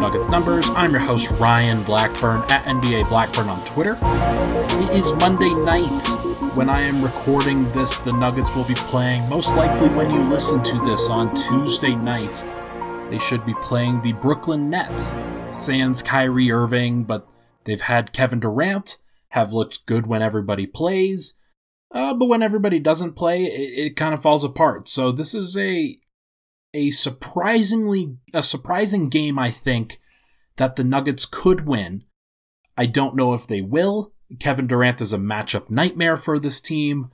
Nuggets Numbers. I'm your host, Ryan Blackburn, at NBA Blackburn on Twitter. It is Monday night. When I am recording this, the Nuggets will be playing, most likely when you listen to this on Tuesday night. They should be playing the Brooklyn Nets. Sans Kyrie Irving, but they've had Kevin Durant, have looked good when everybody plays. Uh, but when everybody doesn't play, it, it kind of falls apart. So this is a a surprisingly a surprising game I think that the Nuggets could win. I don't know if they will. Kevin Durant is a matchup nightmare for this team.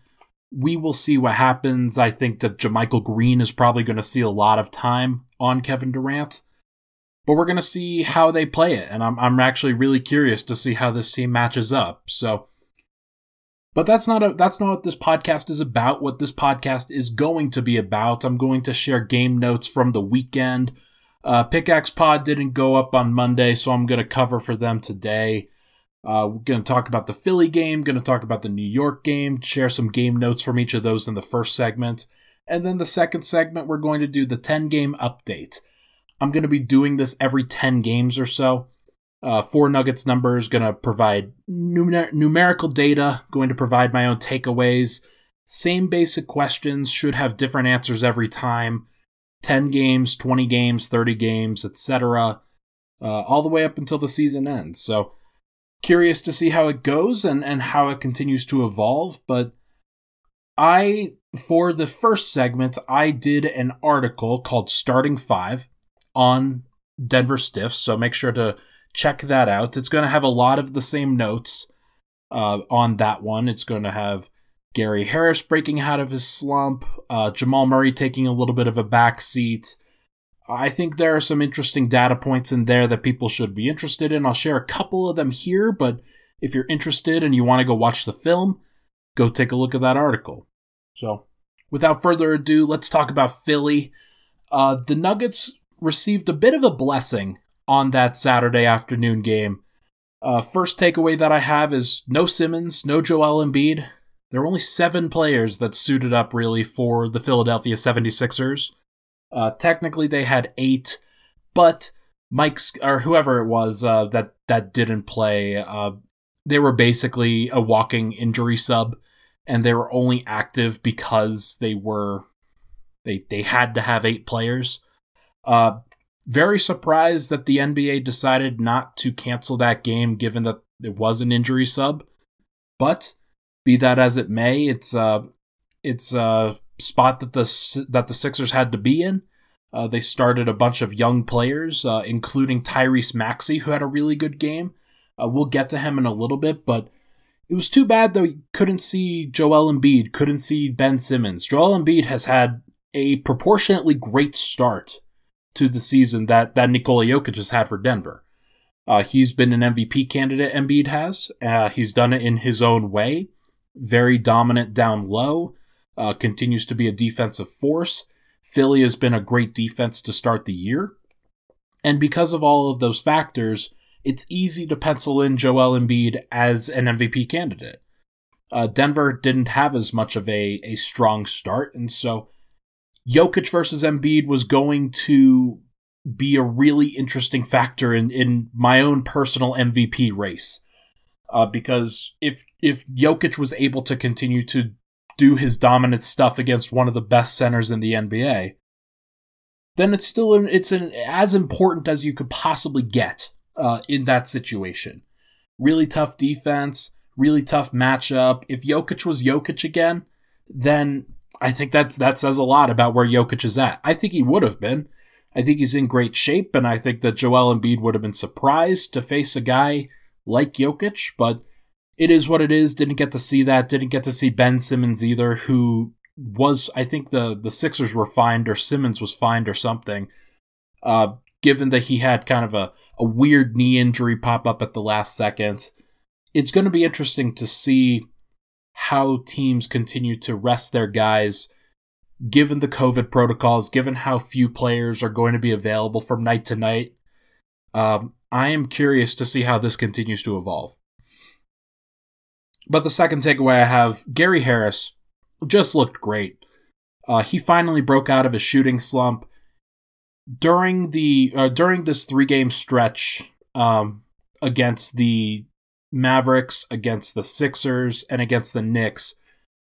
We will see what happens. I think that JaMychal Green is probably going to see a lot of time on Kevin Durant. But we're going to see how they play it. And I'm, I'm actually really curious to see how this team matches up. So but that's not a that's not what this podcast is about. What this podcast is going to be about. I'm going to share game notes from the weekend. Uh, Pickaxe Pod didn't go up on Monday, so I'm going to cover for them today. Uh, we're going to talk about the Philly game, going to talk about the New York game, share some game notes from each of those in the first segment. And then the second segment, we're going to do the 10 game update. I'm going to be doing this every 10 games or so. Uh, four Nuggets numbers, going to provide numer- numerical data, going to provide my own takeaways. Same basic questions, should have different answers every time. 10 games, 20 games, 30 games, etc. Uh, all the way up until the season ends. So, curious to see how it goes and, and how it continues to evolve. But I, for the first segment, I did an article called Starting Five on Denver Stiffs. So, make sure to check that out. It's going to have a lot of the same notes uh, on that one. It's going to have Gary Harris breaking out of his slump, uh, Jamal Murray taking a little bit of a back seat. I think there are some interesting data points in there that people should be interested in. I'll share a couple of them here, but if you're interested and you want to go watch the film, go take a look at that article. So, without further ado, let's talk about Philly. Uh, the Nuggets received a bit of a blessing on that Saturday afternoon game. Uh, first takeaway that I have is no Simmons, no Joel Embiid. There were only seven players that suited up really for the Philadelphia 76ers. Uh, technically, they had eight, but Mike's or whoever it was uh, that that didn't play, uh, they were basically a walking injury sub, and they were only active because they were they they had to have eight players. Uh, very surprised that the NBA decided not to cancel that game given that it was an injury sub. But be that as it may, it's uh it's a spot that the that the Sixers had to be in. Uh, they started a bunch of young players, uh, including Tyrese Maxey, who had a really good game. Uh, we'll get to him in a little bit, but it was too bad though. You couldn't see Joel Embiid, couldn't see Ben Simmons. Joel Embiid has had a proportionately great start to the season that that Nikola Jokic has had for Denver. Uh, he's been an MVP candidate. Embiid has. Uh, he's done it in his own way. Very dominant down low. Uh, continues to be a defensive force. Philly has been a great defense to start the year. And because of all of those factors, it's easy to pencil in Joel Embiid as an MVP candidate. Uh, Denver didn't have as much of a, a strong start, and so Jokic versus Embiid was going to be a really interesting factor in, in my own personal MVP race. Uh, because if if Jokic was able to continue to do his dominant stuff against one of the best centers in the NBA, then it's still an, it's an, as important as you could possibly get uh, in that situation. Really tough defense, really tough matchup. If Jokic was Jokic again, then I think that's that says a lot about where Jokic is at. I think he would have been. I think he's in great shape, and I think that Joel Embiid would have been surprised to face a guy like Jokic, but it is what it is. Didn't get to see that. Didn't get to see Ben Simmons either, who was I think the the Sixers were fined or Simmons was fined or something. Uh, given that he had kind of a, a weird knee injury pop up at the last second. It's going to be interesting to see how teams continue to rest their guys given the COVID protocols, given how few players are going to be available from night to night. Um, I am curious to see how this continues to evolve. But the second takeaway I have Gary Harris just looked great. Uh, he finally broke out of his shooting slump during the uh, during this three game stretch um, against the Mavericks, against the Sixers, and against the Knicks,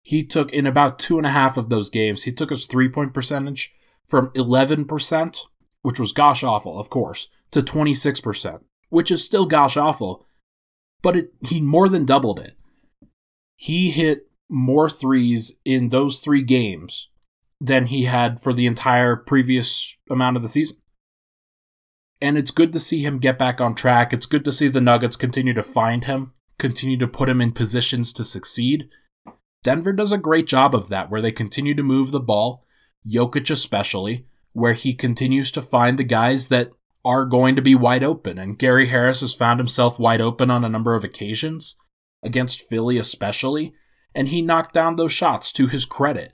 he took in about two and a half of those games. He took his three point percentage from eleven percent, which was gosh awful, of course, to twenty six percent, which is still gosh awful, but it, he more than doubled it. He hit more threes in those three games than he had for the entire previous amount of the season. And it's good to see him get back on track. It's good to see the Nuggets continue to find him, continue to put him in positions to succeed. Denver does a great job of that, where they continue to move the ball, Jokic especially, where he continues to find the guys that are going to be wide open. And Gary Harris has found himself wide open on a number of occasions, against Philly especially, and he knocked down those shots to his credit.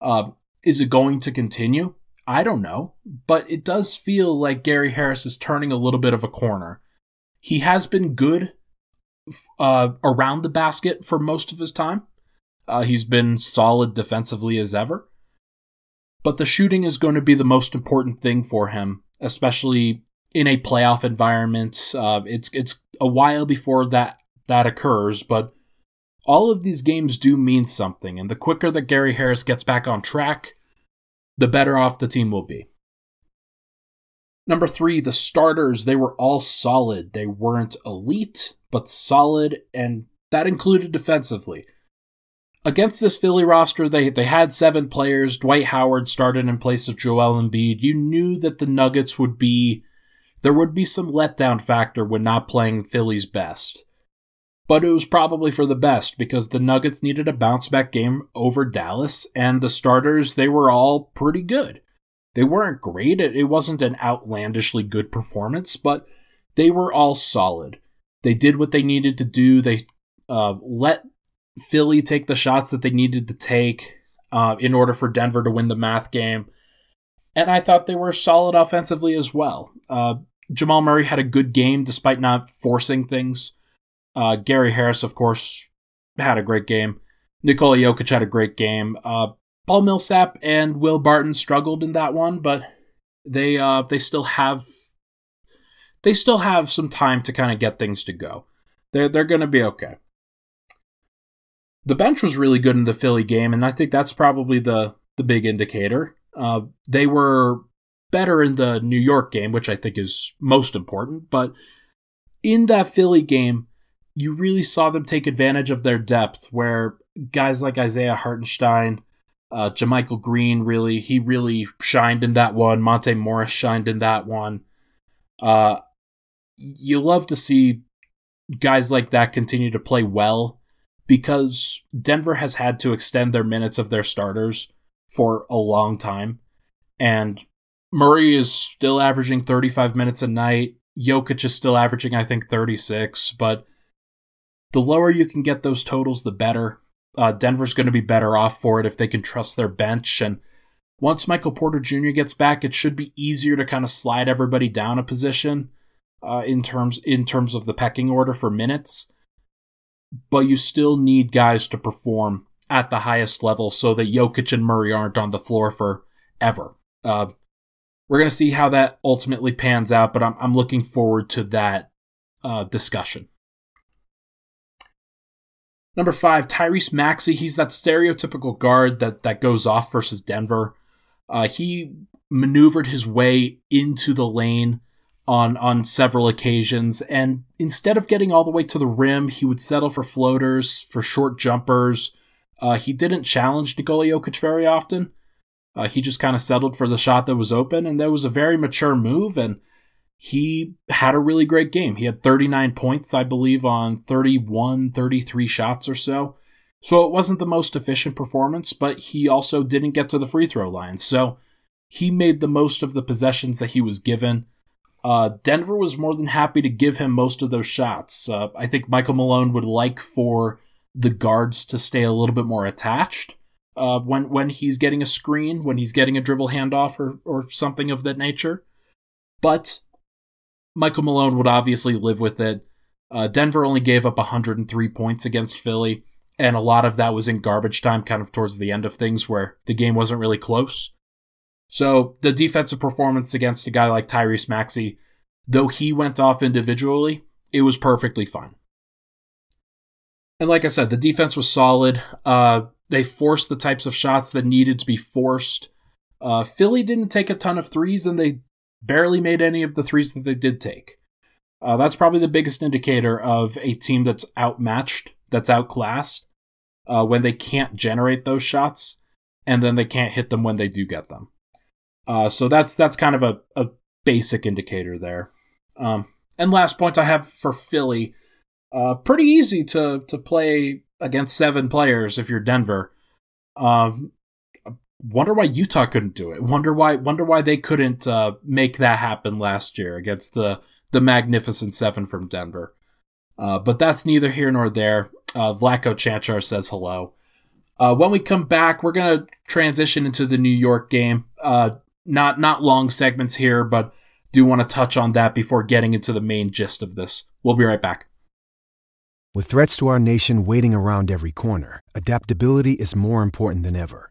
Uh, is it going to continue? I don't know, but it does feel like Gary Harris is turning a little bit of a corner. He has been good uh, around the basket for most of his time. Uh, he's been solid defensively as ever. But the shooting is going to be the most important thing for him, especially in a playoff environment. Uh, it's it's a while before that that occurs, but all of these games do mean something, and the quicker that Gary Harris gets back on track, the better off the team will be. Number three, the starters, they were all solid. They weren't elite, but solid, and that included defensively. Against this Philly roster, they, they had seven players. Dwight Howard started in place of Joel Embiid. You knew that the Nuggets would be, there would be some letdown factor when not playing Philly's best but it was probably for the best because the Nuggets needed a bounce back game over Dallas, and the starters, they were all pretty good. They weren't great, it wasn't an outlandishly good performance, but they were all solid. They did what they needed to do, they uh, let Philly take the shots that they needed to take uh, in order for Denver to win the math game. And I thought they were solid offensively as well. Uh, Jamal Murray had a good game despite not forcing things. Uh, Gary Harris, of course, had a great game. Nikola Jokic had a great game. Uh, Paul Millsap and Will Barton struggled in that one, but they uh, they still have they still have some time to kind of get things to go. They're they're going to be okay. The bench was really good in the Philly game, and I think that's probably the the big indicator. Uh, they were better in the New York game, which I think is most important. But in that Philly game, you really saw them take advantage of their depth, where guys like Isaiah Hartenstein, uh, JaMychal Green, really, he really shined in that one. Monte Morris shined in that one. Uh, you love to see guys like that continue to play well because Denver has had to extend their minutes of their starters for a long time. And Murray is still averaging 35 minutes a night. Jokic is still averaging, I think, 36, but the lower you can get those totals, the better. Uh, Denver's going to be better off for it if they can trust their bench. And once Michael Porter Jr. gets back, it should be easier to kind of slide everybody down a position uh, in terms in terms of the pecking order for minutes. But you still need guys to perform at the highest level so that Jokic and Murray aren't on the floor for ever. Uh, we're going to see how that ultimately pans out, but I'm, I'm looking forward to that uh, discussion. Number five, Tyrese Maxey. He's that stereotypical guard that, that goes off versus Denver. Uh, he maneuvered his way into the lane on on several occasions, and instead of getting all the way to the rim, he would settle for floaters, for short jumpers, Uh, he didn't challenge Nikola Jokic very often. Uh, he just kind of settled for the shot that was open, and that was a very mature move. And he had a really great game. He had 39 points, I believe, on 31, 33 shots or so. So it wasn't the most efficient performance, but he also didn't get to the free throw line. So he made the most of the possessions that he was given. Uh, Denver was more than happy to give him most of those shots. Uh, I think Michael Malone would like for the guards to stay a little bit more attached uh, when when he's getting a screen, when he's getting a dribble handoff or or something of that nature. But Michael Malone would obviously live with it. Uh, Denver only gave up 103 points against Philly, and a lot of that was in garbage time, kind of towards the end of things where the game wasn't really close. So the defensive performance against a guy like Tyrese Maxey, though he went off individually, it was perfectly fine. And like I said, the defense was solid. Uh, they forced the types of shots that needed to be forced. Uh, Philly didn't take a ton of threes, and they barely made any of the threes that they did take. Uh, that's probably the biggest indicator of a team that's outmatched, that's outclassed, uh, when they can't generate those shots, and then they can't hit them when they do get them. Uh, so that's that's kind of a, a basic indicator there. Um, and last point I have for Philly, uh, pretty easy to to play against seven players if you're Denver. Um, wonder why Utah couldn't do it. Wonder why wonder why they couldn't uh, make that happen last year against the the magnificent seven from Denver. Uh, but that's neither here nor there. Uh, Vlatko Cancar says hello. Uh, when we come back, we're gonna transition into the New York game. Uh, not not long segments here, but do want to touch on that before getting into the main gist of this. We'll be right back. With threats to our nation waiting around every corner, adaptability is more important than ever.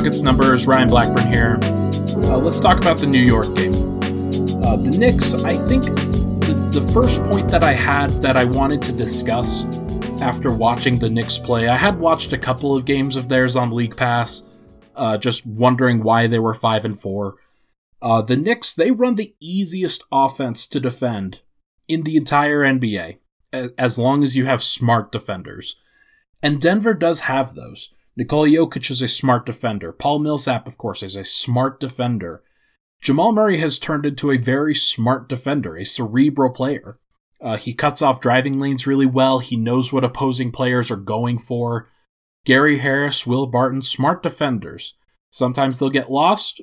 Nuggets numbers, Ryan Blackburn here. Uh, let's talk about the New York game. Uh, the Knicks, I think the, the first point that I had that I wanted to discuss after watching the Knicks play, I had watched a couple of games of theirs on League Pass, uh, just wondering why they were 5 and 4. Uh, the Knicks, they run the easiest offense to defend in the entire NBA, as long as you have smart defenders. And Denver does have those. Nikola Jokic is a smart defender. Paul Millsap, of course, is a smart defender. Jamal Murray has turned into a very smart defender, a cerebral player. Uh, he cuts off driving lanes really well. He knows what opposing players are going for. Gary Harris, Will Barton, smart defenders. Sometimes they'll get lost,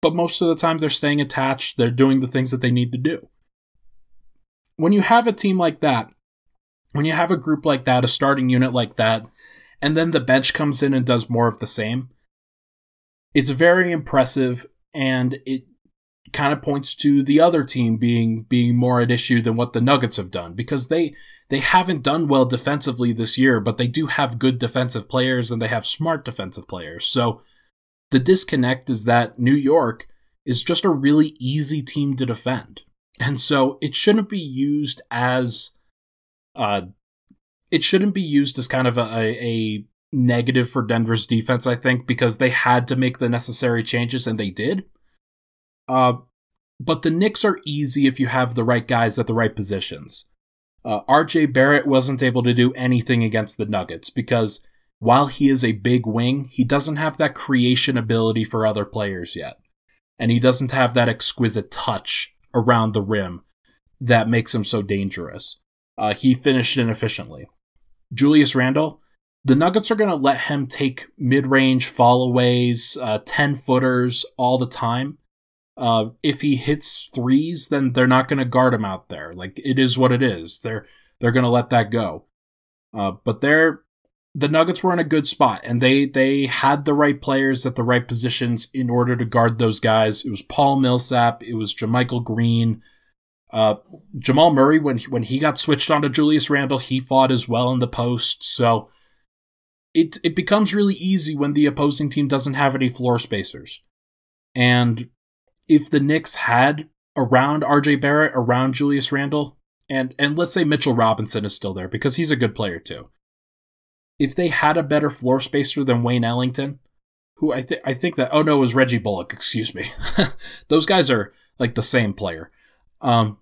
but most of the time they're staying attached. They're doing the things that they need to do. When you have a team like that, when you have a group like that, a starting unit like that, and then the bench comes in and does more of the same. It's very impressive and it kind of points to the other team being being more at issue than what the Nuggets have done because they they haven't done well defensively this year, but they do have good defensive players and they have smart defensive players. So the disconnect is that New York is just a really easy team to defend. And so it shouldn't be used as uh, it shouldn't be used as kind of a, a negative for Denver's defense, I think, because they had to make the necessary changes and they did. Uh, but the Knicks are easy if you have the right guys at the right positions. Uh, RJ Barrett wasn't able to do anything against the Nuggets because while he is a big wing, he doesn't have that creation ability for other players yet. And he doesn't have that exquisite touch around the rim that makes him so dangerous. Uh, he finished inefficiently. Julius Randle, the Nuggets are going to let him take mid range fallaways, uh, 10 footers all the time. Uh, if he hits threes, then they're not going to guard him out there. Like it is what it is. They're they're going to let that go. Uh, but they're the Nuggets were in a good spot, and they they had the right players at the right positions in order to guard those guys. It was Paul Millsap, it was JaMychal Green, uh, Jamal Murray. When when he got switched onto Julius Randle, he fought as well in the post. So it it becomes really easy when the opposing team doesn't have any floor spacers, and if the Knicks had around RJ Barrett, around Julius Randle, and and let's say Mitchell Robinson is still there because he's a good player too if they had a better floor spacer than Wayne Ellington, who I think I think that oh no, it was Reggie Bullock, excuse me. Those guys are like the same player. Um,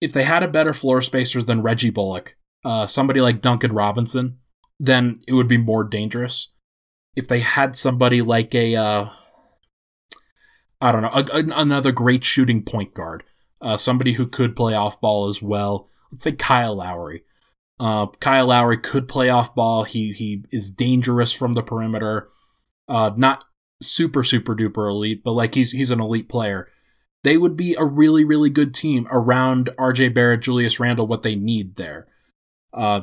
if they had a better floor spacer than Reggie Bullock, uh, somebody like Duncan Robinson, then it would be more dangerous. If they had somebody like a, uh, I don't know, a, a, another great shooting point guard, uh, somebody who could play off ball as well. Let's say Kyle Lowry. Uh, Kyle Lowry could play off ball. He he is dangerous from the perimeter. Uh, not super super duper elite, but like he's he's an elite player. They would be a really really good team around R.J. Barrett, Julius Randle. What they need there, uh,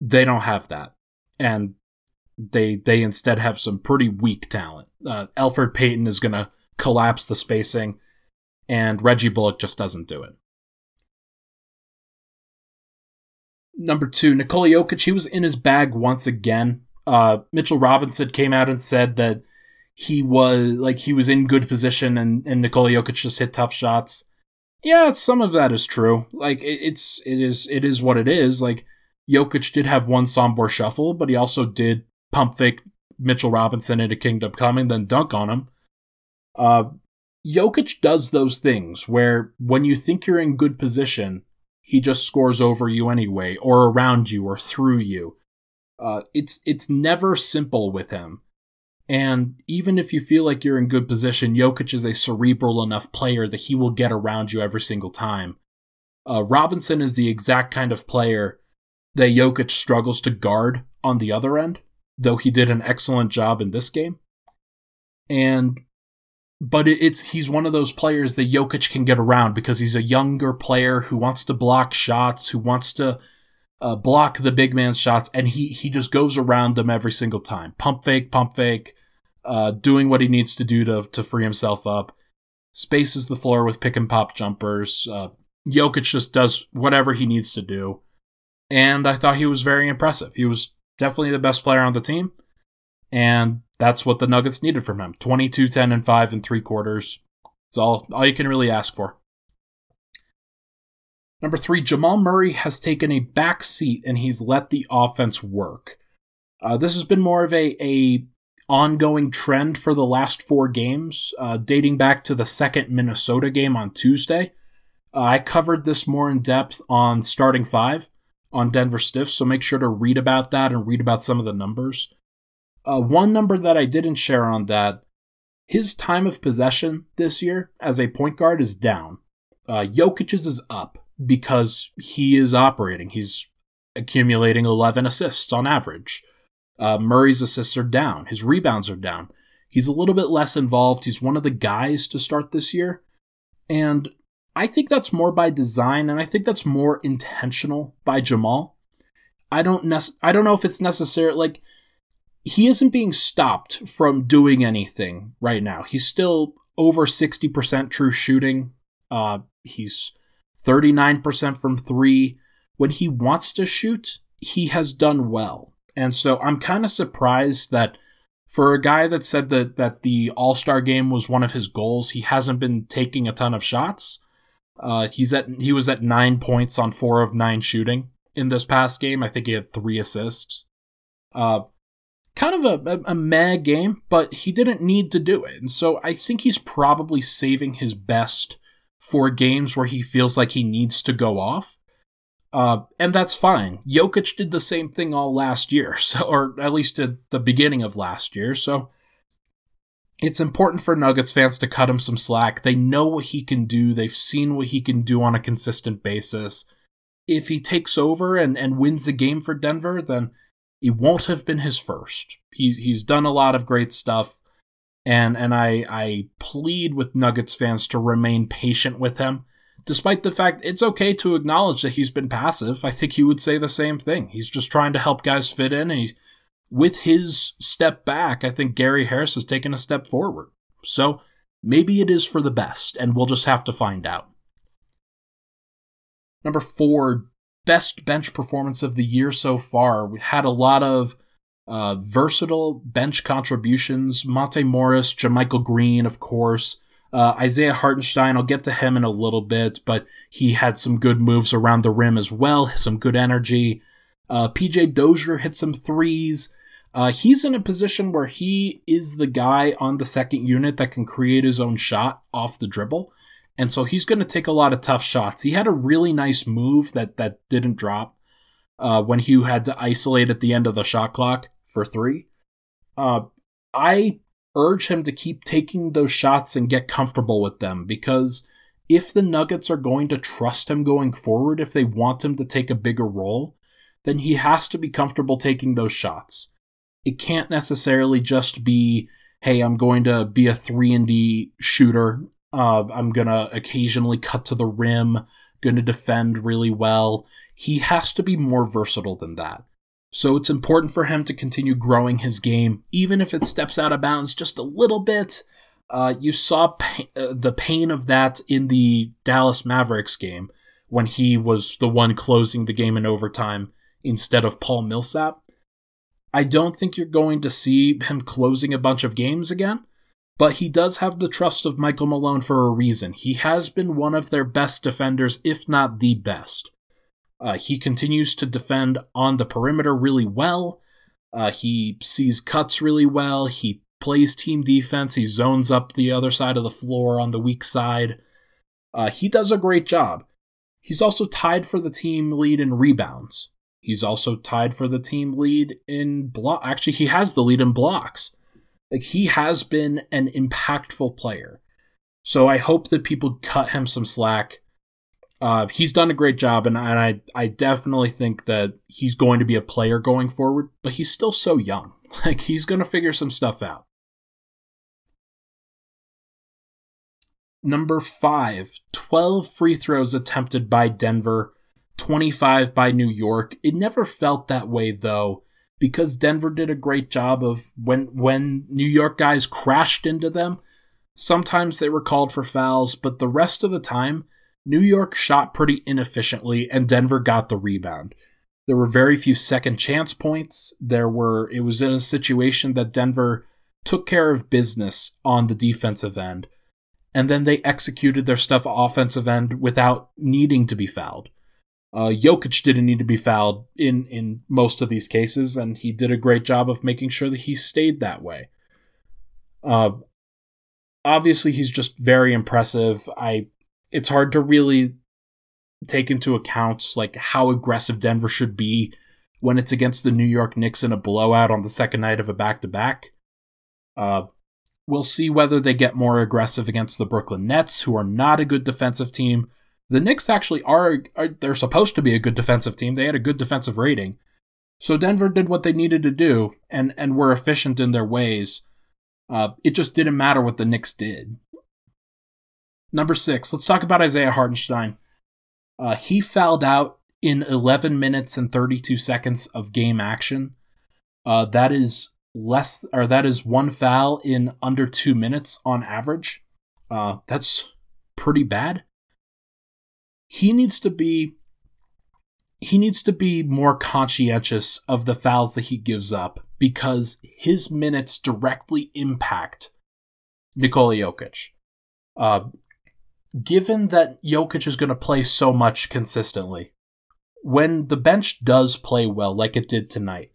they don't have that, and they they instead have some pretty weak talent. Uh, Elfrid Payton is gonna collapse the spacing, and Reggie Bullock just doesn't do it. number two, Nikola Jokic, he was in his bag once again. Uh, Mitchell Robinson came out and said that he was like he was in good position and, and Nikola Jokic just hit tough shots. Yeah, some of that is true. Like it, it's it is it is what it is. Like Jokic did have one Sombor shuffle, but he also did pump fake Mitchell Robinson into Kingdom Coming, then dunk on him. Uh, Jokic does those things where when you think you're in good position, he just scores over you anyway, or around you, or through you. Uh, it's it's never simple with him. And even if you feel like you're in good position, Jokic is a cerebral enough player that he will get around you every single time. Uh, Robinson is the exact kind of player that Jokic struggles to guard on the other end, though he did an excellent job in this game. And but it's he's one of those players that Jokic can get around because he's a younger player who wants to block shots, who wants to uh, block the big man's shots, and he he just goes around them every single time. Pump fake, pump fake, uh, doing what he needs to do to to free himself up. Spaces the floor with pick and pop jumpers. Uh, Jokic just does whatever he needs to do, and I thought he was very impressive. He was definitely the best player on the team, and that's what the Nuggets needed from him 22, 10, and 5 and three quarters. It's all, all you can really ask for. Number three, Jamal Murray has taken a back seat and he's let the offense work. Uh, this has been more of a, a ongoing trend for the last four games, uh, dating back to the second Minnesota game on Tuesday. Uh, I covered this more in depth on starting five on Denver Stiffs, so make sure to read about that and read about some of the numbers. Uh, one number that I didn't share on that, his time of possession this year as a point guard is down. Uh, Jokic's is up because he is operating. He's accumulating 11 assists on average. Uh, Murray's assists are down. His rebounds are down. He's a little bit less involved. He's one of the guys to start this year. And I think that's more by design, and I think that's more intentional by Jamal. I don't nec- I don't know if it's necessary. Like he isn't being stopped from doing anything right now. He's still over 60% true shooting. Uh, he's 39% from three. When he wants to shoot, he has done well. And so I'm kind of surprised that for a guy that said that, that the All Star game was one of his goals, he hasn't been taking a ton of shots. Uh, he's at he was at nine points on four of nine shooting in this past game. I think he had three assists. Uh, kind of a, a, a mad game, but he didn't need to do it. And so I think he's probably saving his best for games where he feels like he needs to go off. Uh, and that's fine. Jokic did the same thing all last year, so or at least at the beginning of last year. So it's important for Nuggets fans to cut him some slack. They know what he can do. They've seen what he can do on a consistent basis. If he takes over and, and wins the game for Denver, then it won't have been his first. He's he's done a lot of great stuff, and and I I plead with Nuggets fans to remain patient with him. despite the fact it's okay to acknowledge that he's been passive, I think he would say the same thing. He's just trying to help guys fit in. And he, with his step back, I think Gary Harris has taken a step forward. So maybe it is for the best, and we'll just have to find out. Number four, best bench performance of the year so far. We had a lot of uh, versatile bench contributions. Monte Morris, JaMychal Green, of course. Uh, Isaiah Hartenstein, I'll get to him in a little bit, but he had some good moves around the rim as well, some good energy. Uh, PJ Dozier hit some threes. Uh, he's in a position where he is the guy on the second unit that can create his own shot off the dribble. And so he's going to take a lot of tough shots. He had a really nice move that, that didn't drop uh, when he had to isolate at the end of the shot clock for three. Uh, I urge him to keep taking those shots and get comfortable with them because if the Nuggets are going to trust him going forward, if they want him to take a bigger role, then he has to be comfortable taking those shots. It can't necessarily just be, hey, I'm going to be a 3 and D shooter. Uh, I'm going to occasionally cut to the rim, going to defend really well. He has to be more versatile than that. So it's important for him to continue growing his game, even if it steps out of bounds just a little bit. Uh, you saw pa- uh, the pain of that in the Dallas Mavericks game when he was the one closing the game in overtime instead of Paul Millsap. I don't think you're going to see him closing a bunch of games again, but he does have the trust of Michael Malone for a reason. He has been one of their best defenders, if not the best. Uh, he continues to defend on the perimeter really well. Uh, he sees cuts really well. He plays team defense. He zones up the other side of the floor on the weak side. Uh, he does a great job. He's also tied for the team lead in rebounds. He's also tied for the team lead in block. Actually, he has the lead in blocks. Like he has been an impactful player. So I hope that people cut him some slack uh, he's done a great job, and, and I, I definitely think that he's going to be a player going forward, but he's still so young. Like, he's going to figure some stuff out. Number five, 12 free throws attempted by Denver, 25 by New York. It never felt that way, though, because Denver did a great job of when, when New York guys crashed into them. Sometimes they were called for fouls, but the rest of the time, New York shot pretty inefficiently and Denver got the rebound. There were very few second chance points. There were it was in a situation that Denver took care of business on the defensive end and then they executed their stuff offensive end without needing to be fouled. Uh, Jokic didn't need to be fouled in in most of these cases, and he did a great job of making sure that he stayed that way. Uh, obviously, he's just very impressive. I it's hard to really take into account like how aggressive Denver should be when it's against the New York Knicks in a blowout on the second night of a back to back. We'll see whether they get more aggressive against the Brooklyn Nets, who are not a good defensive team. The Knicks actually are, are they're supposed to be a good defensive team. They had a good defensive rating. So Denver did what they needed to do and and were efficient in their ways. Uh, it just didn't matter what the Knicks did. Number six, let's talk about Isaiah Hartenstein. Uh, he fouled out in 11 minutes and 32 seconds of game action. Uh, that is less, or that is one foul in under two minutes on average. Uh, that's pretty bad. He needs to be he needs to be more conscientious of the fouls that he gives up because his minutes directly impact Nikola Jokic. Uh, given that Jokic is going to play so much consistently, when the bench does play well, like it did tonight,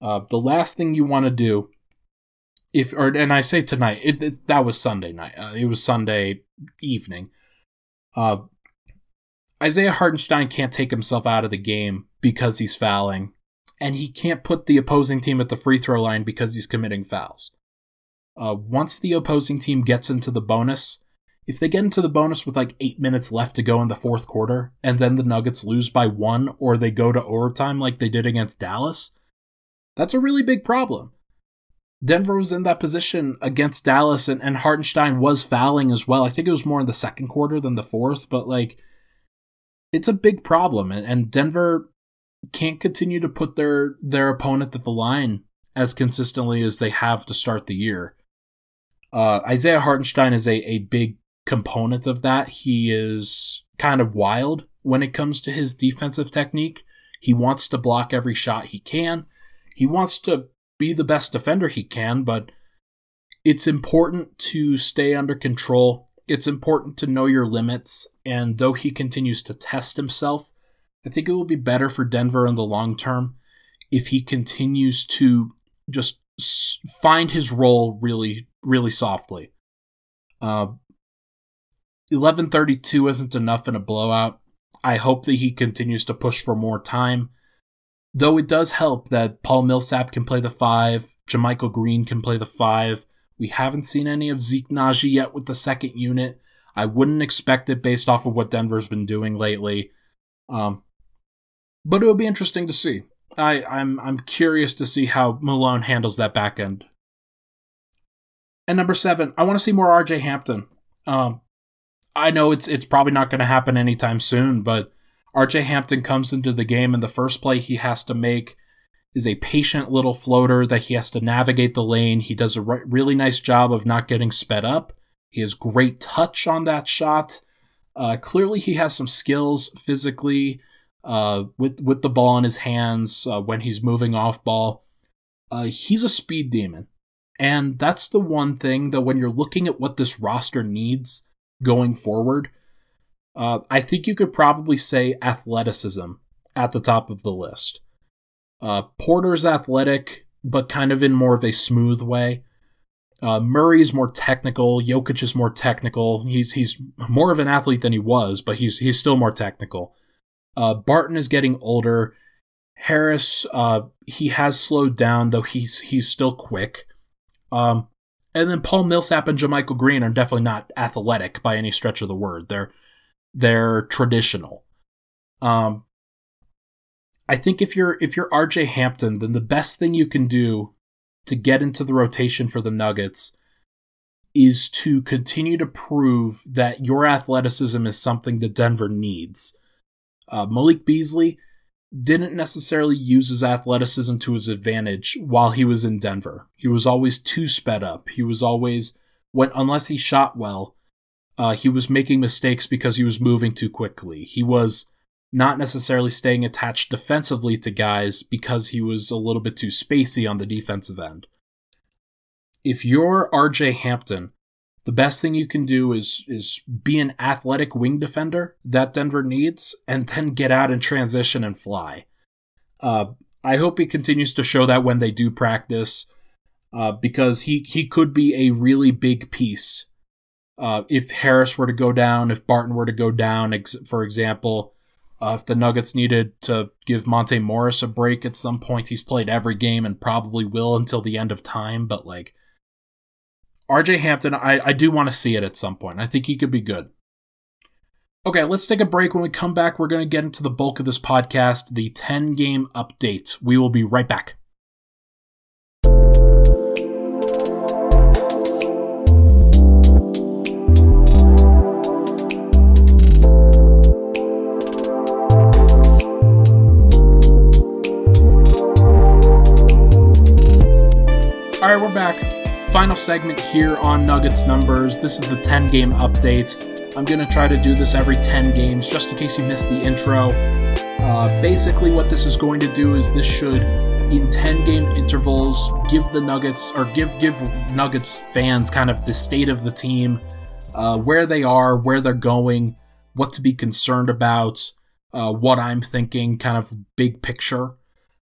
uh, the last thing you want to do, if or and I say tonight, it, it that was Sunday night. Uh, it was Sunday evening. Uh, Isaiah Hartenstein can't take himself out of the game because he's fouling, and he can't put the opposing team at the free throw line because he's committing fouls. Uh, once the opposing team gets into the bonus, if they get into the bonus with like eight minutes left to go in the fourth quarter, and then the Nuggets lose by one, or they go to overtime like they did against Dallas, that's a really big problem. Denver was in that position against Dallas, and, and Hartenstein was fouling as well. I think it was more in the second quarter than the fourth, but like, it's a big problem, and, and Denver can't continue to put their their opponent at the line as consistently as they have to start the year. Uh, Isaiah Hartenstein is a, a big component of that. He is kind of wild when it comes to his defensive technique. He wants to block every shot he can. He wants to be the best defender he can, but it's important to stay under control. It's important to know your limits. And though he continues to test himself, I think it will be better for Denver in the long term if he continues to just find his role really, really softly. Uh, 1132 isn't enough in a blowout. I hope that he continues to push for more time. Though it does help that Paul Millsap can play the five, JaMychal Green can play the five. We haven't seen any of Zeke Nnaji yet with the second unit. I wouldn't expect it based off of what Denver's been doing lately. Um, but it would be interesting to see. I, I'm I'm curious to see how Malone handles that back end. And number seven, I want to see more RJ Hampton. Um, I know it's it's probably not going to happen anytime soon, but RJ Hampton comes into the game and the first play he has to make is a patient little floater that he has to navigate the lane. He does a re- really nice job of not getting sped up. He has great touch on that shot. Uh, clearly, he has some skills physically uh, with with the ball in his hands uh, when he's moving off ball. Uh, he's a speed demon, and that's the one thing that when you're looking at what this roster needs going forward, uh, I think you could probably say athleticism at the top of the list. Uh, Porter's athletic, but kind of in more of a smooth way. Uh, Murray's more technical. Jokic is more technical. He's he's more of an athlete than he was, but he's he's still more technical. Uh, Barton is getting older. Harris, uh, he has slowed down, though he's he's still quick. Um, and then Paul Millsap and JaMychal Green are definitely not athletic by any stretch of the word. They're they're traditional. Um, I think if you're if you're RJ Hampton, then the best thing you can do to get into the rotation for the Nuggets is to continue to prove that your athleticism is something that Denver needs. Uh, Malik Beasley didn't necessarily use his athleticism to his advantage while he was in Denver. He was always too sped up. He was always when unless he shot well, uh, he was making mistakes because he was moving too quickly. He was not necessarily staying attached defensively to guys because he was a little bit too spacey on the defensive end. If you're RJ Hampton, the best thing you can do is is be an athletic wing defender that Denver needs, and then get out and transition and fly. Uh, I hope he continues to show that when they do practice, uh, because he he could be a really big piece uh, if Harris were to go down, if Barton were to go down, ex- for example, uh, if the Nuggets needed to give Monte Morris a break at some point, he's played every game and probably will until the end of time. But like RJ Hampton, I, I do want to see it at some point. I think he could be good. Okay, let's take a break. When we come back, we're going to get into the bulk of this podcast, the 10 game update. We will be right back. Final segment here on Nuggets numbers. This is the 10 game update. I'm going to try to do this every 10 games just in case you missed the intro. Uh, basically, what this is going to do is this should, in 10 game intervals, give the Nuggets or give give Nuggets fans kind of the state of the team, uh, where they are, where they're going, what to be concerned about, uh, what I'm thinking, kind of big picture.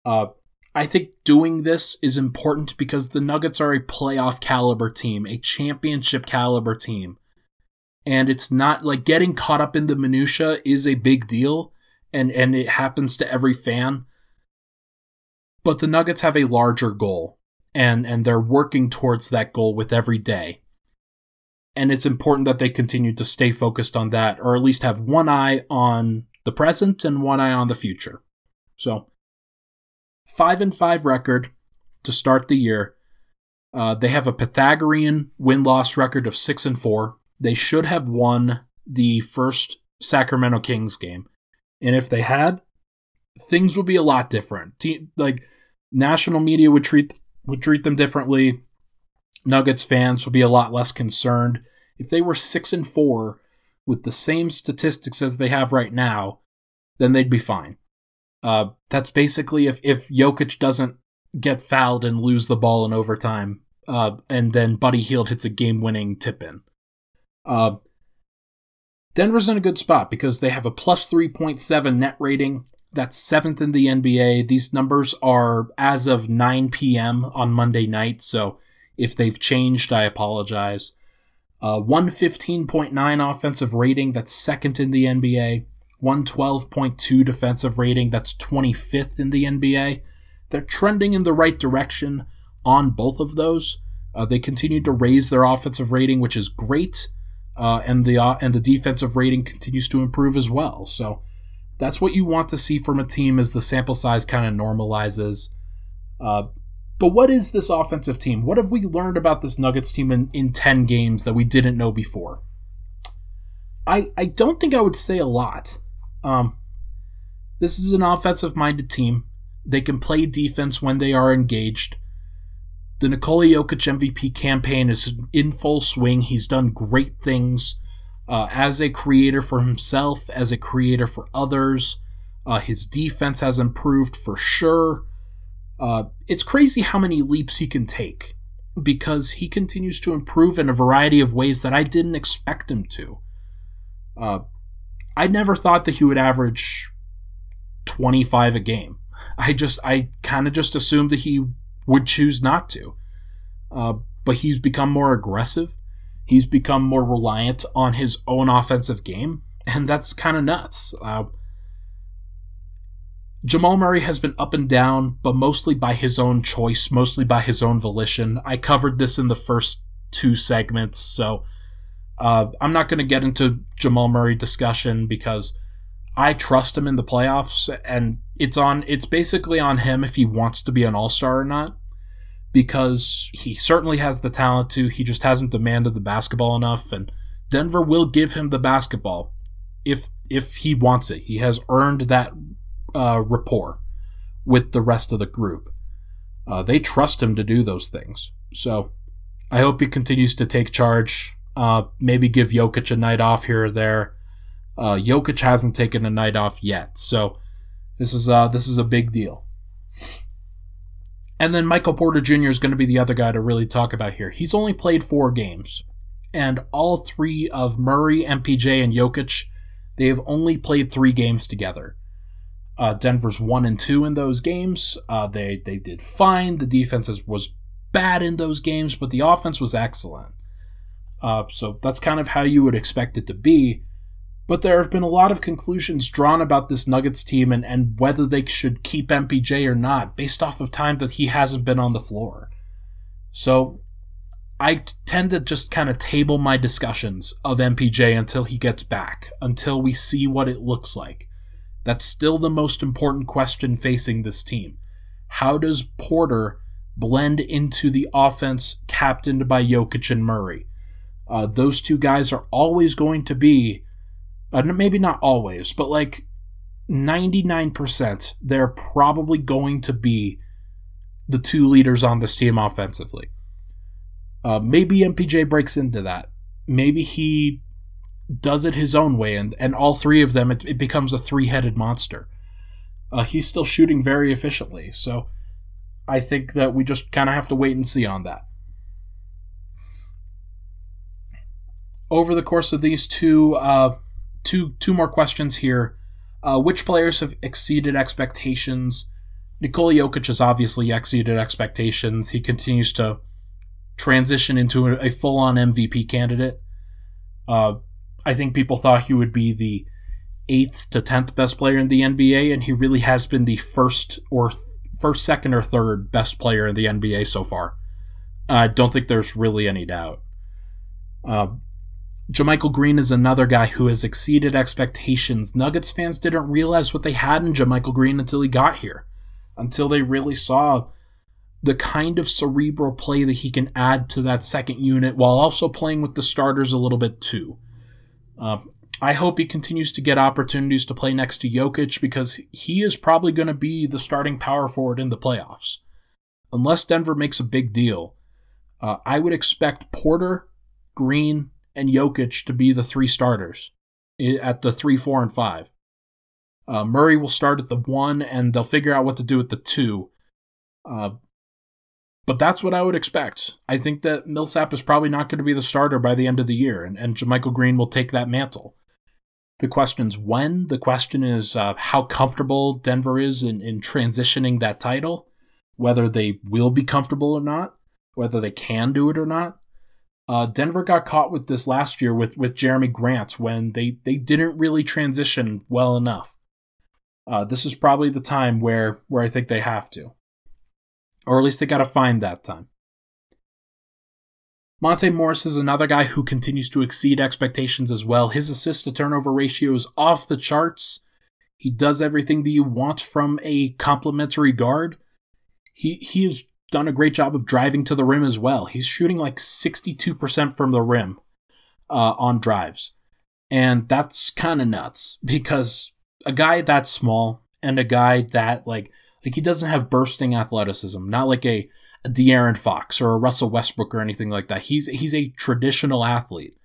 Uh, I think doing this is important because the Nuggets are a playoff caliber team, a championship caliber team. And it's not like getting caught up in the minutia is a big deal and and it happens to every fan. But the Nuggets have a larger goal and and they're working towards that goal with every day. And it's important that they continue to stay focused on that or at least have one eye on the present and one eye on the future. So, 5 and 5 record to start the year. Uh, they have a Pythagorean win loss record of six and four. They should have won the first Sacramento Kings game, and if they had, things would be a lot different. Te- like national media would treat would treat them differently. Nuggets fans would be a lot less concerned if they were six and four with the same statistics as they have right now. Then they'd be fine. Uh, that's basically if if Jokic doesn't get fouled and lose the ball in overtime, uh, and then Buddy Hield hits a game-winning tip-in. Uh, Denver's in a good spot because they have a plus 3.7 net rating. That's seventh in the NBA. These numbers are as of 9 p.m. on Monday night, so if they've changed, I apologize. Uh, 115.9 offensive rating, that's second in the NBA. 112.2 defensive rating, that's 25th in the NBA. They're trending in the right direction on both of those. Uh, they continue to raise their offensive rating, which is great, uh, and the uh, and the defensive rating continues to improve as well. So that's what you want to see from a team as the sample size kind of normalizes. Uh, but what is this offensive team? What have we learned about this Nuggets team in, in 10 games that we didn't know before? I, I don't think I would say a lot. Um, this is an offensive minded team. They can play defense when they are engaged. The Nikola Jokic MVP campaign is in full swing. He's done great things uh, as a creator for himself, as a creator for others. Uh, his defense has improved for sure. Uh, it's crazy how many leaps he can take because he continues to improve in a variety of ways that I didn't expect him to. Uh, I never thought that he would average 25 a game. I just, I kind of just assumed that he would choose not to. Uh, but he's become more aggressive. He's become more reliant on his own offensive game, and that's kind of nuts. Uh, Jamal Murray has been up and down, but mostly by his own choice, mostly by his own volition. I covered this in the first two segments, so uh, I'm not going to get into Jamal Murray discussion because I trust him in the playoffs, and it's on. It's basically on him if he wants to be an All Star or not, because he certainly has the talent to. He just hasn't demanded the basketball enough, and Denver will give him the basketball if if he wants it. He has earned that uh, rapport with the rest of the group. Uh, they trust him to do those things. So I hope he continues to take charge. Uh, maybe give Jokic a night off here or there. Uh, Jokic hasn't taken a night off yet, so this is uh, this is a big deal. And then Michael Porter Jr. is going to be the other guy to really talk about here. He's only played four games, and all three of Murray, MPJ, and Jokic, they have only played three games together. Uh, Denver's one and two in those games. Uh, they they did fine. The defense was bad in those games, but the offense was excellent. Uh, so that's kind of how you would expect it to be. But there have been a lot of conclusions drawn about this Nuggets team and, and whether they should keep MPJ or not based off of time that he hasn't been on the floor. So I t- tend to just kind of table my discussions of MPJ until he gets back, until we see what it looks like. That's still the most important question facing this team. How does Porter blend into the offense captained by Jokic and Murray? Uh, those two guys are always going to be, uh, maybe not always, but like 99%, they're probably going to be the two leaders on this team offensively. Uh, maybe MPJ breaks into that. Maybe he does it his own way, and, and all three of them, it, it becomes a three headed monster. Uh, he's still shooting very efficiently, so I think that we just kind of have to wait and see on that. Over the course of these two, uh, two, two more questions here. Uh, which players have exceeded expectations? Nikola Jokic has obviously exceeded expectations. He continues to transition into a, a full on MVP candidate. Uh, I think people thought he would be the eighth to tenth best player in the NBA, and he really has been the first or th- first, second, or third best player in the NBA so far. I don't think there's really any doubt. Uh, JaMychal Green is another guy who has exceeded expectations. Nuggets fans didn't realize what they had in JaMychal Green until he got here, until they really saw the kind of cerebral play that he can add to that second unit while also playing with the starters a little bit too. Uh, I hope he continues to get opportunities to play next to Jokic because he is probably going to be the starting power forward in the playoffs. Unless Denver makes a big deal, uh, I would expect Porter, Green, and Jokic to be the three starters at the three, four, and five. Uh, Murray will start at the one, and they'll figure out what to do with the two. Uh, but that's what I would expect. I think that Millsap is probably not going to be the starter by the end of the year, and, and JaMychal Green will take that mantle. The question is when. The question is uh, how comfortable Denver is in, in transitioning that title, whether they will be comfortable or not, whether they can do it or not. Uh, Denver got caught with this last year with, with Jerami Grant when they, they didn't really transition well enough. Uh, this is probably the time where, where I think they have to. Or at least they got to find that time. Monte Morris is another guy who continues to exceed expectations as well. His assist to turnover ratio is off the charts. He does everything that you want from a complimentary guard. He he has done a great job of driving to the rim as well. He's shooting like 62% from the rim uh, on drives. And that's kind of nuts because a guy that small and a guy that like like he doesn't have bursting athleticism, not like a, a De'Aaron Fox or a Russell Westbrook or anything like that. He's he's a traditional athlete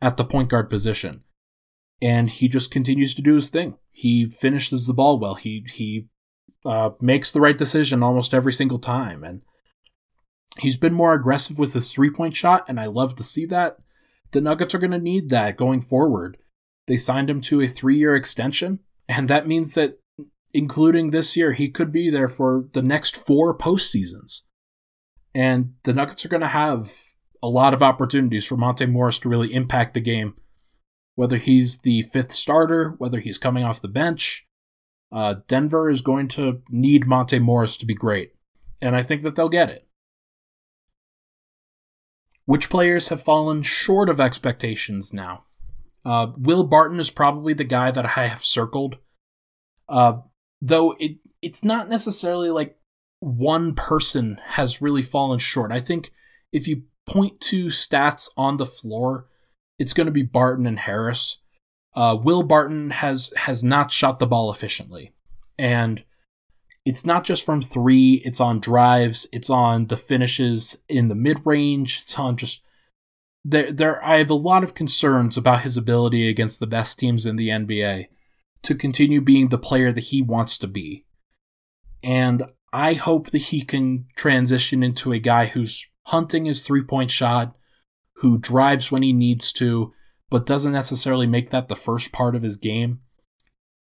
at the point guard position. And he just continues to do his thing. He finishes the ball well. He he uh, makes the right decision almost every single time. And he's been more aggressive with his three point shot, and I love to see that. The Nuggets are going to need that going forward. They signed him to a three year extension, and that means that including this year, he could be there for the next four postseasons. And the Nuggets are going to have a lot of opportunities for Monte Morris to really impact the game, whether he's the fifth starter, whether he's coming off the bench. Uh, Denver is going to need Monte Morris to be great, and I think that they'll get it. Which players have fallen short of expectations now? Uh, Will Barton is probably the guy that I have circled. Uh, though it it's not necessarily like one person has really fallen short. I think if you point to stats on the floor, it's going to be Barton and Harris. Uh, Will Barton has has not shot the ball efficiently, and it's not just from three. It's on drives. It's on the finishes in the mid range. It's on just there. There, I have a lot of concerns about his ability against the best teams in the NBA to continue being the player that he wants to be. And I hope that he can transition into a guy who's hunting his three point shot, who drives when he needs to, but doesn't necessarily make that the first part of his game.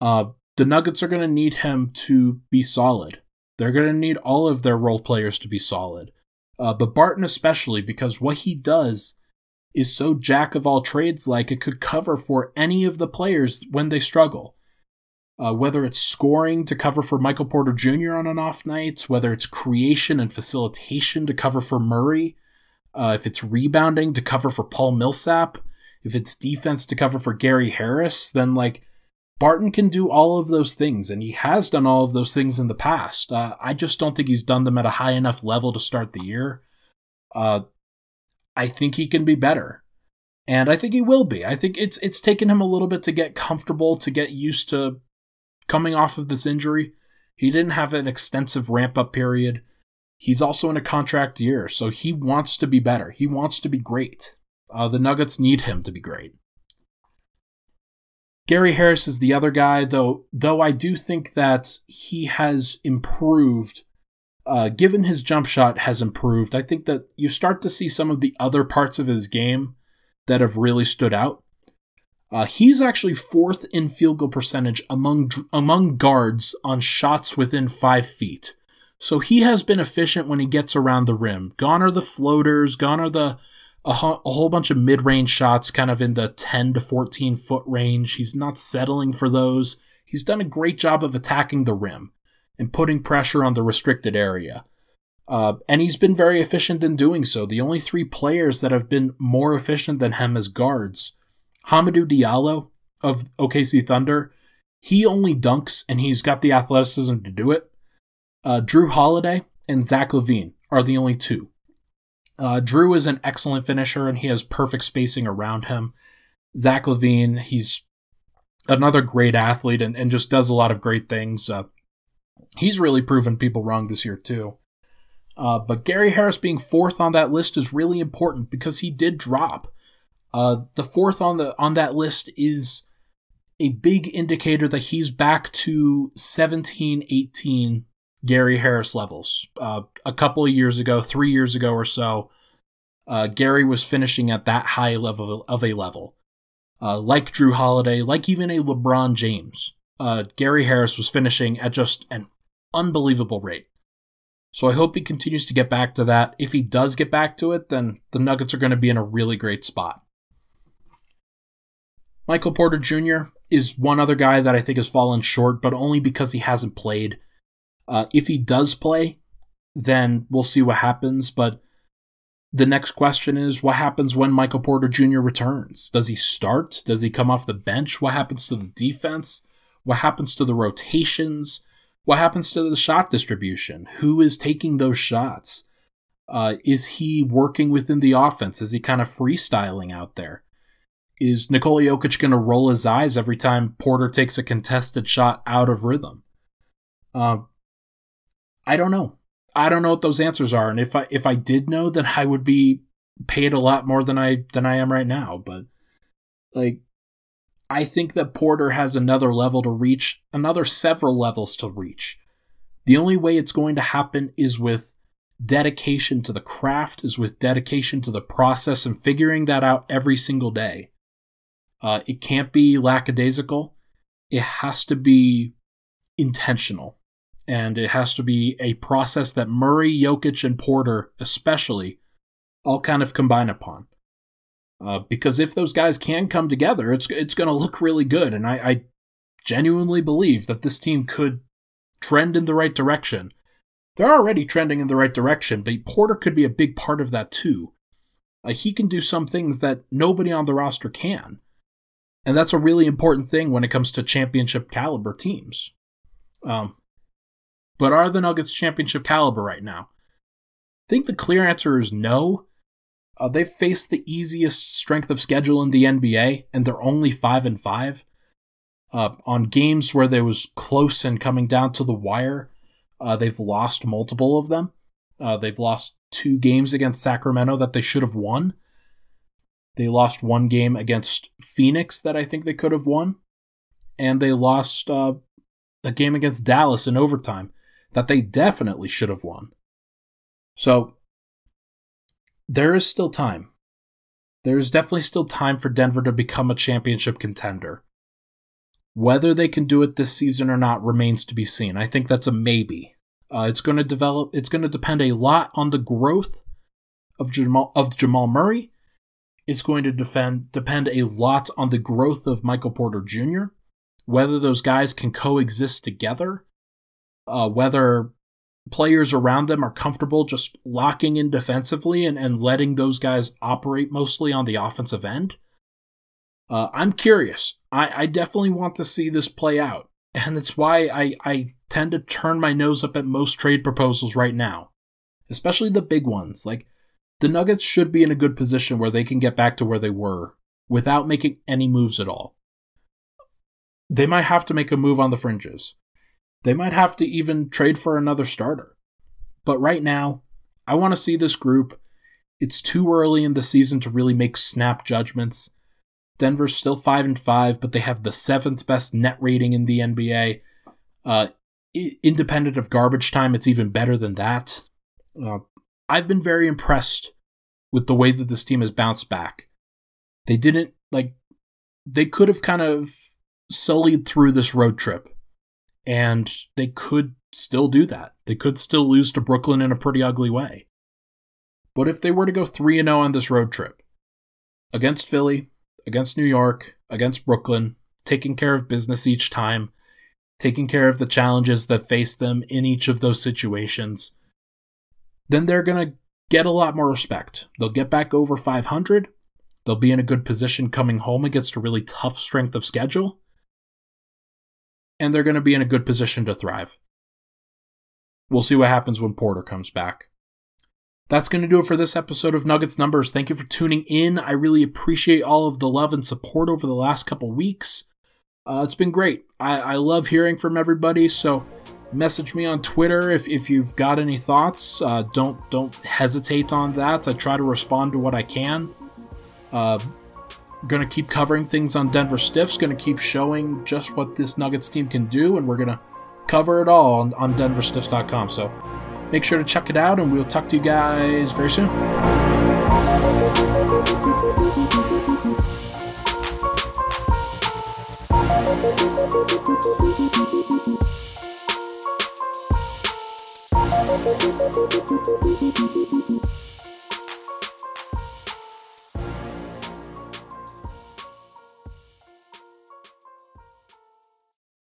Uh, the Nuggets are going to need him to be solid. They're going to need all of their role players to be solid. Uh, but Barton, especially, because what he does is so jack of all trades like it could cover for any of the players when they struggle. Uh, whether it's scoring to cover for Michael Porter Jr. on an off night, whether it's creation and facilitation to cover for Murray, uh, if it's rebounding to cover for Paul Millsap, if it's defense to cover for Gary Harris, then like Barton can do all of those things, and he has done all of those things in the past. Uh, I just don't think he's done them at a high enough level to start the year. Uh, I think he can be better. And I think he will be. I think it's it's taken him a little bit to get comfortable, to get used to coming off of this injury. He didn't have an extensive ramp up period. He's also in a contract year, so he wants to be better. He wants to be great. Uh, the Nuggets need him to be great. Gary Harris is the other guy, though. Though I do think that he has improved uh, given his jump shot has improved, I think that you start to see some of the other parts of his game that have really stood out. Uh, he's actually fourth in field goal percentage among among guards on shots within five feet. So he has been efficient when he gets around the rim. Gone are the floaters. Gone are the a, a whole bunch of mid range shots, kind of in the 10 to 14 foot range. He's not settling for those. He's done a great job of attacking the rim and putting pressure on the restricted area. Uh, and he's been very efficient in doing so. The only three players that have been more efficient than him as guards Hamidou Diallo of OKC Thunder, he only dunks and he's got the athleticism to do it. Uh, Jrue Holiday and Zach LaVine are the only two. Uh, Jrue is an excellent finisher and he has perfect spacing around him. Zach LaVine, he's another great athlete and, and just does a lot of great things. Uh, he's really proven people wrong this year, too. Uh, but Gary Harris being fourth on that list is really important because he did drop. Uh, the fourth on the on that list is a big indicator that he's back to 17, 18 Gary Harris levels. Uh, a couple of years ago, three years ago or so, uh, Gary was finishing at that high level of a level. Uh, like Jrue Holiday, like even a LeBron James, uh, Gary Harris was finishing at just an unbelievable rate. So I hope he continues to get back to that. If he does get back to it, then the Nuggets are going to be in a really great spot. Michael Porter Jr. is one other guy that I think has fallen short, but only because he hasn't played. Uh, if he does play, then we'll see what happens. But the next question is what happens when Michael Porter Jr. returns? Does he start? Does he come off the bench? What happens to the defense? What happens to the rotations? What happens to the shot distribution? Who is taking those shots? Uh, is he working within the offense? Is he kind of freestyling out there? Is Nikola Jokic going to roll his eyes every time Porter takes a contested shot out of rhythm? Uh, I don't know. I don't know what those answers are, and if I if I did know, then I would be paid a lot more than I than I am right now. But like, I think that Porter has another level to reach, another several levels to reach. The only way it's going to happen is with dedication to the craft, is with dedication to the process and figuring that out every single day. Uh, it can't be lackadaisical. It has to be intentional. And it has to be a process that Murray, Jokic, and Porter, especially, all kind of combine upon. Uh, because if those guys can come together, it's it's going to look really good. And I, I genuinely believe that this team could trend in the right direction. They're already trending in the right direction, but Porter could be a big part of that too. Uh, he can do some things that nobody on the roster can. And that's a really important thing when it comes to championship caliber teams. Um, but are the Nuggets championship caliber right now? I think the clear answer is no. Uh, they've faced the easiest strength of schedule in the NBA, and they're only five and five. Uh, on games where they was close and coming down to the wire, uh, they've lost multiple of them. Uh, they've lost two games against Sacramento that they should have won. They lost one game against Phoenix that I think they could have won. And they lost uh, a game against Dallas in overtime that they definitely should have won. So there is still time. There is definitely still time for Denver to become a championship contender. Whether they can do it this season or not remains to be seen. I think that's a maybe. Uh, it's going to develop. It's going to depend a lot on the growth of Jamal of Jamal Murray it's going to defend, depend a lot on the growth of Michael Porter Jr., whether those guys can coexist together, uh, whether players around them are comfortable just locking in defensively and, and letting those guys operate mostly on the offensive end. Uh, I'm curious. I, I definitely want to see this play out. And that's why I, I tend to turn my nose up at most trade proposals right now, especially the big ones. Like, the Nuggets should be in a good position where they can get back to where they were without making any moves at all. They might have to make a move on the fringes. They might have to even trade for another starter. But right now, I want to see this group. It's too early in the season to really make snap judgments. Denver's still 5 and 5, but they have the seventh best net rating in the NBA. Uh, independent of garbage time, it's even better than that. Uh, I've been very impressed with the way that this team has bounced back. They didn't like they could have kind of sullied through this road trip and they could still do that. They could still lose to Brooklyn in a pretty ugly way. But if they were to go 3 0 on this road trip against Philly, against New York, against Brooklyn, taking care of business each time, taking care of the challenges that face them in each of those situations, then they're going to get a lot more respect. They'll get back over 500. They'll be in a good position coming home against a really tough strength of schedule. And they're going to be in a good position to thrive. we'll see what happens when Porter comes back. That's going to do it for this episode of Nuggets Numbers. Thank you for tuning in. I really appreciate all of the love and support over the last couple weeks. Uh, it's been great. I, I love hearing from everybody. So message me on Twitter if, if you've got any thoughts. Uh, don't don't hesitate on that. I try to respond to what I can. Uh, gonna keep covering things on Denver Stiffs. Gonna keep showing just what this Nuggets team can do, and we're gonna cover it all on, on DenverStiffs.com. So make sure to check it out, and we'll talk to you guys very soon.